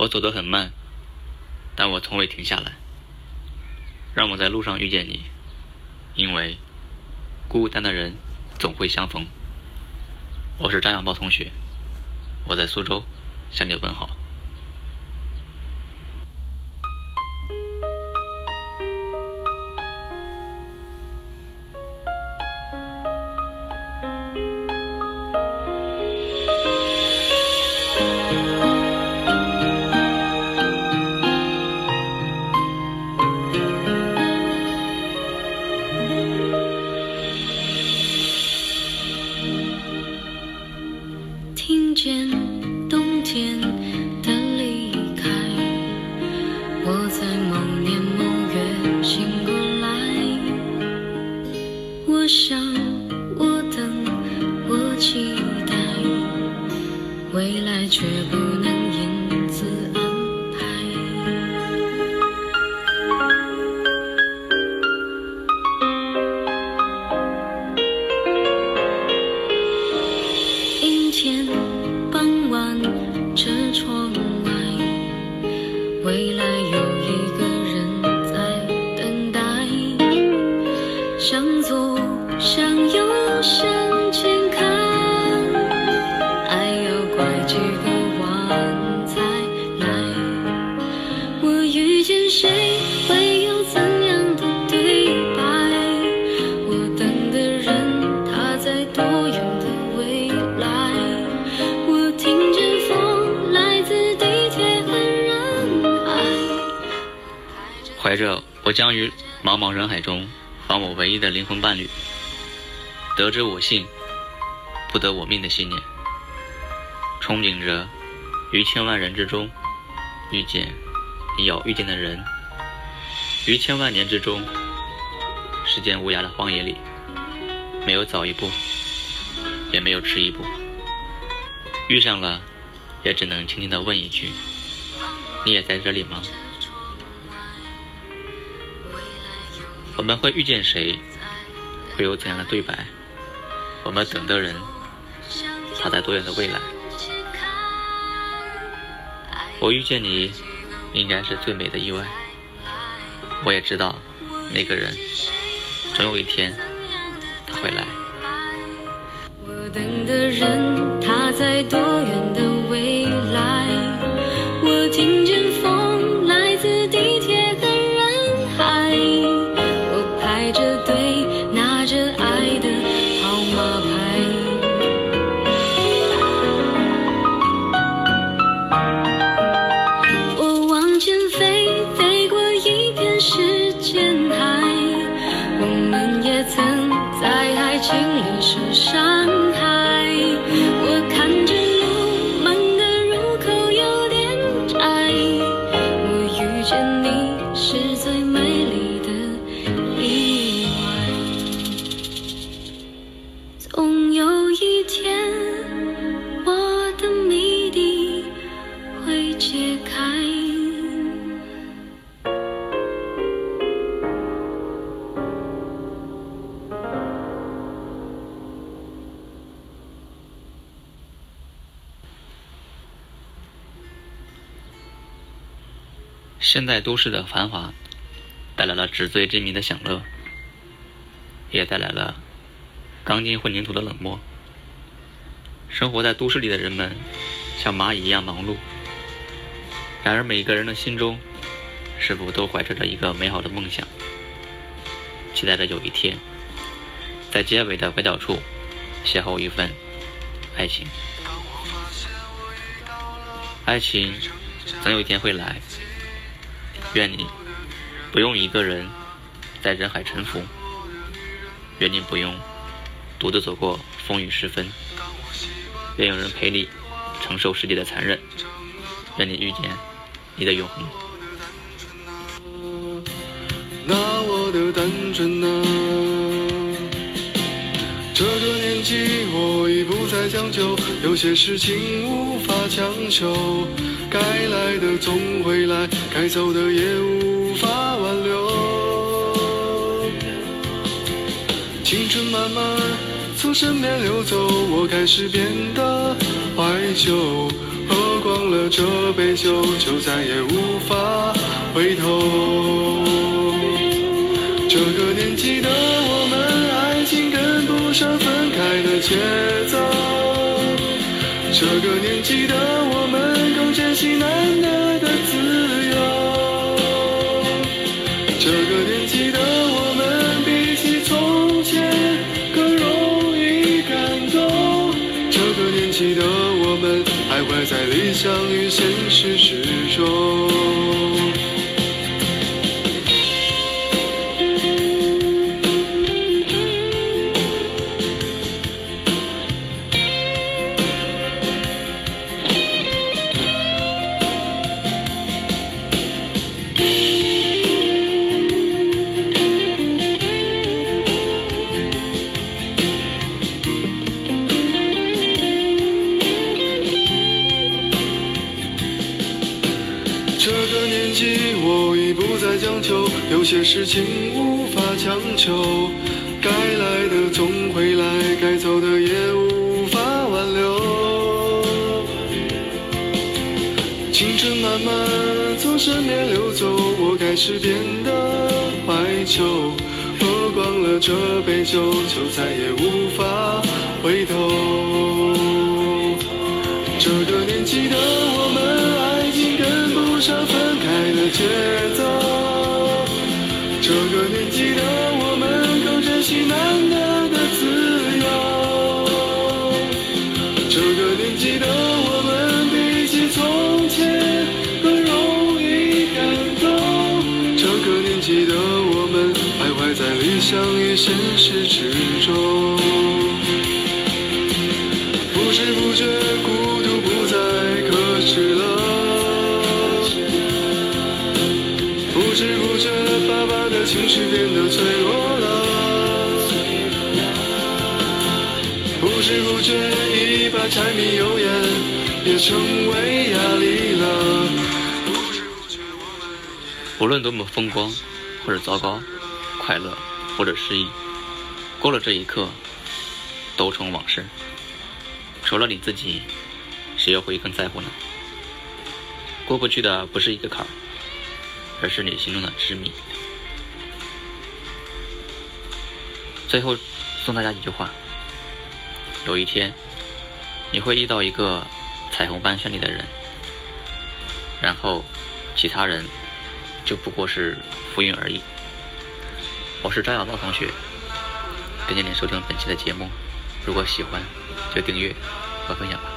我走得很慢，但我从未停下来。让我在路上遇见你，因为孤单的人总会相逢。我是张小豹同学，我在苏州向你问好。我在某年某我将于茫茫人海中还我唯一的灵魂伴侣，得之我幸，不得我命的信念，憧憬着于千万人之中遇见你要遇见的人，于千万年之中，时间无涯的荒野里，没有早一步，也没有迟一步，遇上了，也只能轻轻的问一句：你也在这里吗？我们会遇见谁？会有怎样的对白？我们等的人，他在多远的未来？我遇见你，应该是最美的意外。我也知道，那个人，总有一天，他会来。我等的人，他在多远的现代都市的繁华，带来了纸醉金迷的享乐，也带来了钢筋混凝土的冷漠。生活在都市里的人们，像蚂蚁一样忙碌。然而，每个人的心中，是否都怀揣着一个美好的梦想，期待着有一天，在结尾的拐角处，邂逅一份爱情。爱情，总有一天会来。愿你不用一个人在人海沉浮，愿你不用独自走过风雨时分，愿有人陪你承受世界的残忍，愿你遇见你的永恒。将就，有些事情无法强求。该来的总会来，该走的也无法挽留。青春慢慢从身边流走，我开始变得怀旧。喝光了这杯酒，就再也无法回头。有些事情无法强求。该来的总会来，该走的也无法挽留。青春慢慢从身边流走，我开始变得怀旧。喝光了这杯酒，就再也无法回头。这个年纪的我们，爱情跟不上分开的节奏。年纪的我们，更珍惜难得的自由。这个年纪的我们，比起从前更容易感动。这个年纪的我们，徘徊在理想与现实之中。情绪变得脆弱了。不知不觉，一把柴米油盐也成为压力了。不知不觉，我们无论多么风光或者糟糕，快乐或者失意，过了这一刻，都成往事。除了你自己，谁又会更在乎呢？过不去的不是一个坎儿，而是你心中的执迷。最后送大家一句话：有一天，你会遇到一个彩虹般绚丽的人，然后其他人就不过是浮云而已。我是张小宝同学，感谢您收听本期的节目。如果喜欢，就订阅和分享吧。